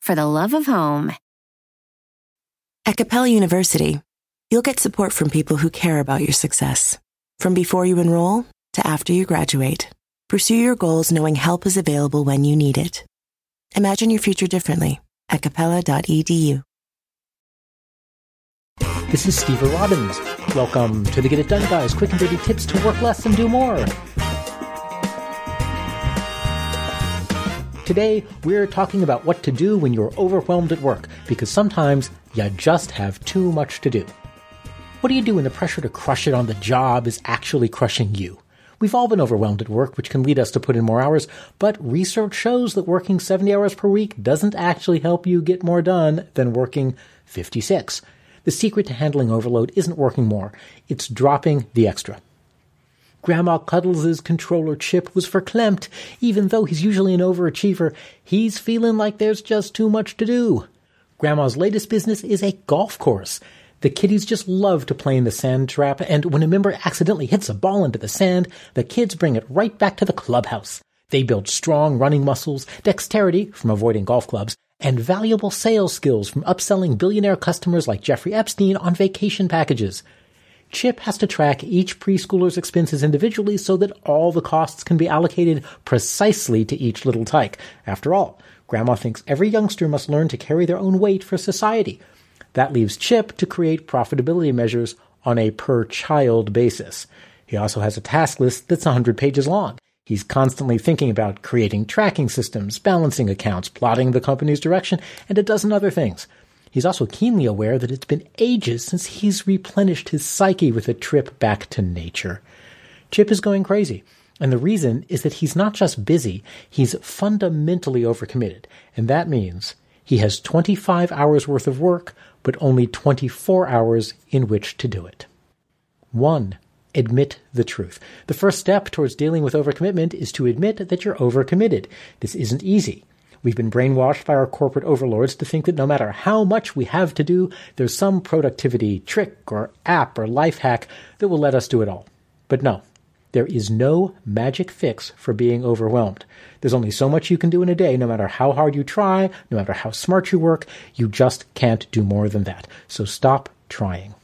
for the love of home. At Capella University, you'll get support from people who care about your success. From before you enroll to after you graduate, pursue your goals knowing help is available when you need it. Imagine your future differently at capella.edu. This is Steve Robbins. Welcome to the Get It Done Guys quick and dirty tips to work less and do more. Today, we're talking about what to do when you're overwhelmed at work, because sometimes you just have too much to do. What do you do when the pressure to crush it on the job is actually crushing you? We've all been overwhelmed at work, which can lead us to put in more hours, but research shows that working 70 hours per week doesn't actually help you get more done than working 56. The secret to handling overload isn't working more, it's dropping the extra. Grandma Cuddles' controller chip was verklempt. Even though he's usually an overachiever, he's feeling like there's just too much to do. Grandma's latest business is a golf course. The kiddies just love to play in the sand trap, and when a member accidentally hits a ball into the sand, the kids bring it right back to the clubhouse. They build strong running muscles, dexterity from avoiding golf clubs, and valuable sales skills from upselling billionaire customers like Jeffrey Epstein on vacation packages. Chip has to track each preschooler's expenses individually so that all the costs can be allocated precisely to each little tyke. After all, Grandma thinks every youngster must learn to carry their own weight for society. That leaves Chip to create profitability measures on a per child basis. He also has a task list that's 100 pages long. He's constantly thinking about creating tracking systems, balancing accounts, plotting the company's direction, and a dozen other things. He's also keenly aware that it's been ages since he's replenished his psyche with a trip back to nature. Chip is going crazy. And the reason is that he's not just busy, he's fundamentally overcommitted. And that means he has 25 hours worth of work, but only 24 hours in which to do it. 1. Admit the truth. The first step towards dealing with overcommitment is to admit that you're overcommitted. This isn't easy. We've been brainwashed by our corporate overlords to think that no matter how much we have to do, there's some productivity trick or app or life hack that will let us do it all. But no, there is no magic fix for being overwhelmed. There's only so much you can do in a day, no matter how hard you try, no matter how smart you work. You just can't do more than that. So stop trying.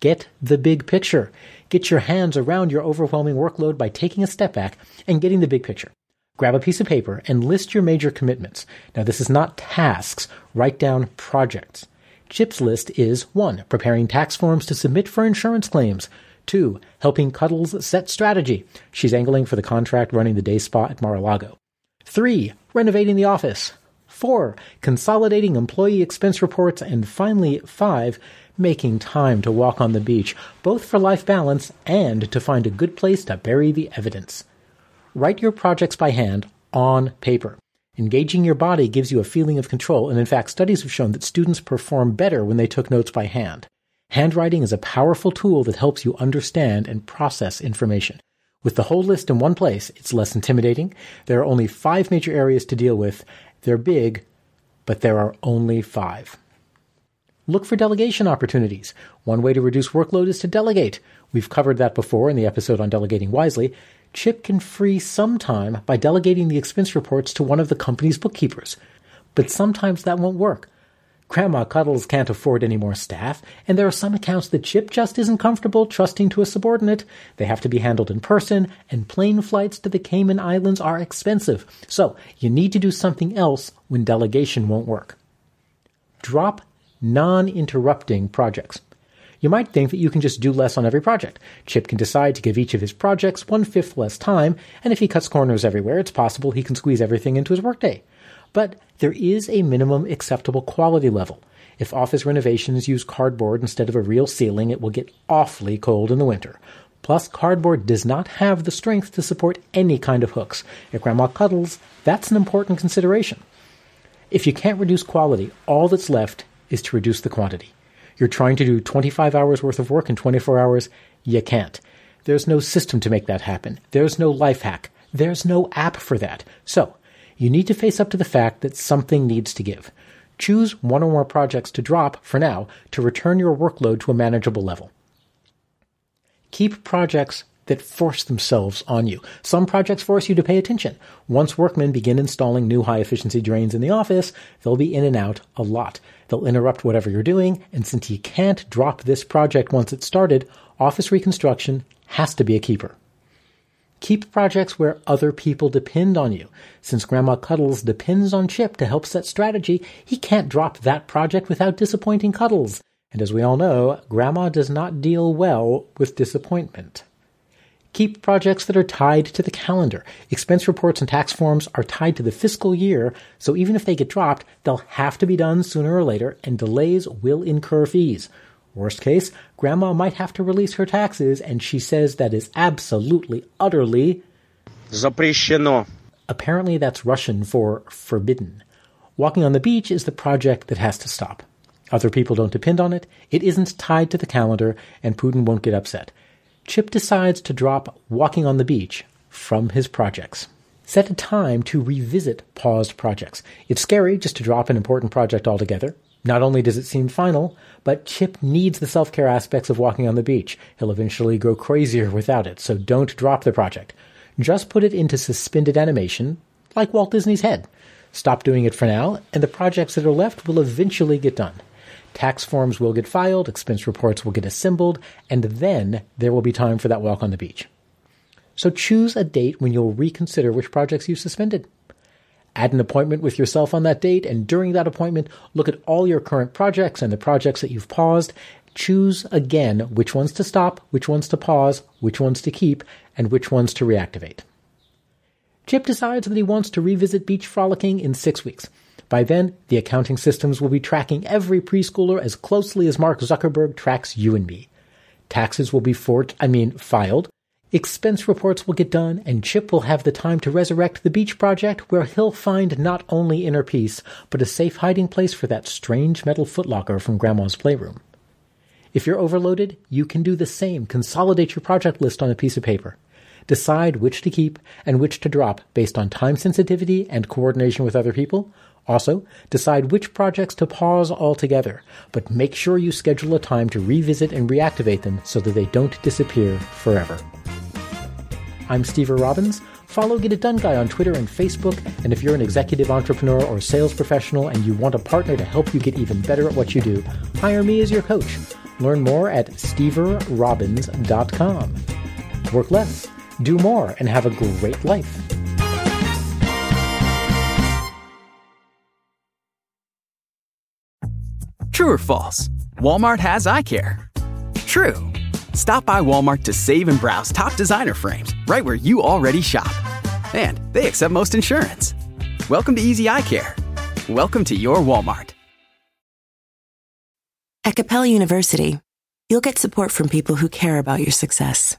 Get the big picture. Get your hands around your overwhelming workload by taking a step back and getting the big picture. Grab a piece of paper and list your major commitments. Now, this is not tasks. Write down projects. Chip's list is 1. Preparing tax forms to submit for insurance claims. 2. Helping Cuddles set strategy. She's angling for the contract running the day spa at Mar-a-Lago. 3. Renovating the office. 4. Consolidating employee expense reports. And finally, 5. Making time to walk on the beach, both for life balance and to find a good place to bury the evidence. Write your projects by hand on paper. Engaging your body gives you a feeling of control, and in fact, studies have shown that students perform better when they took notes by hand. Handwriting is a powerful tool that helps you understand and process information. With the whole list in one place, it's less intimidating. There are only five major areas to deal with. They're big, but there are only five. Look for delegation opportunities. One way to reduce workload is to delegate. We've covered that before in the episode on delegating wisely. Chip can free some time by delegating the expense reports to one of the company's bookkeepers. But sometimes that won't work. Grandma Cuddles can't afford any more staff, and there are some accounts that Chip just isn't comfortable trusting to a subordinate. They have to be handled in person, and plane flights to the Cayman Islands are expensive. So you need to do something else when delegation won't work. Drop non-interrupting projects. You might think that you can just do less on every project. Chip can decide to give each of his projects one fifth less time, and if he cuts corners everywhere, it's possible he can squeeze everything into his workday. But there is a minimum acceptable quality level. If office renovations use cardboard instead of a real ceiling, it will get awfully cold in the winter. Plus, cardboard does not have the strength to support any kind of hooks. If Grandma Cuddles, that's an important consideration. If you can't reduce quality, all that's left is to reduce the quantity. You're trying to do 25 hours worth of work in 24 hours, you can't. There's no system to make that happen. There's no life hack. There's no app for that. So, you need to face up to the fact that something needs to give. Choose one or more projects to drop, for now, to return your workload to a manageable level. Keep projects that force themselves on you. Some projects force you to pay attention. Once workmen begin installing new high efficiency drains in the office, they'll be in and out a lot. They'll interrupt whatever you're doing, and since you can't drop this project once it's started, office reconstruction has to be a keeper. Keep projects where other people depend on you. Since Grandma Cuddles depends on Chip to help set strategy, he can't drop that project without disappointing Cuddles. And as we all know, Grandma does not deal well with disappointment. Keep projects that are tied to the calendar. Expense reports and tax forms are tied to the fiscal year, so even if they get dropped, they'll have to be done sooner or later, and delays will incur fees. Worst case, Grandma might have to release her taxes, and she says that is absolutely, utterly Запрещено. Apparently, that's Russian for forbidden. Walking on the beach is the project that has to stop. Other people don't depend on it, it isn't tied to the calendar, and Putin won't get upset. Chip decides to drop Walking on the Beach from his projects. Set a time to revisit paused projects. It's scary just to drop an important project altogether. Not only does it seem final, but Chip needs the self care aspects of walking on the beach. He'll eventually go crazier without it, so don't drop the project. Just put it into suspended animation, like Walt Disney's head. Stop doing it for now, and the projects that are left will eventually get done. Tax forms will get filed, expense reports will get assembled, and then there will be time for that walk on the beach. So choose a date when you'll reconsider which projects you've suspended. Add an appointment with yourself on that date, and during that appointment, look at all your current projects and the projects that you've paused. Choose again which ones to stop, which ones to pause, which ones to keep, and which ones to reactivate. Chip decides that he wants to revisit beach frolicking in six weeks. By then, the accounting systems will be tracking every preschooler as closely as Mark Zuckerberg tracks you and me. Taxes will be forked, I mean, filed. Expense reports will get done, and Chip will have the time to resurrect the beach project where he'll find not only inner peace, but a safe hiding place for that strange metal footlocker from Grandma's playroom. If you're overloaded, you can do the same. Consolidate your project list on a piece of paper. Decide which to keep and which to drop based on time sensitivity and coordination with other people, also, decide which projects to pause altogether, but make sure you schedule a time to revisit and reactivate them so that they don't disappear forever. I'm Steve Robbins. Follow Get It Done Guy on Twitter and Facebook, and if you're an executive entrepreneur or sales professional and you want a partner to help you get even better at what you do, hire me as your coach. Learn more at steverobbins.com. Work less, do more, and have a great life. True or false? Walmart has eye care. True. Stop by Walmart to save and browse top designer frames right where you already shop. And they accept most insurance. Welcome to Easy Eye Care. Welcome to your Walmart. At Capella University, you'll get support from people who care about your success.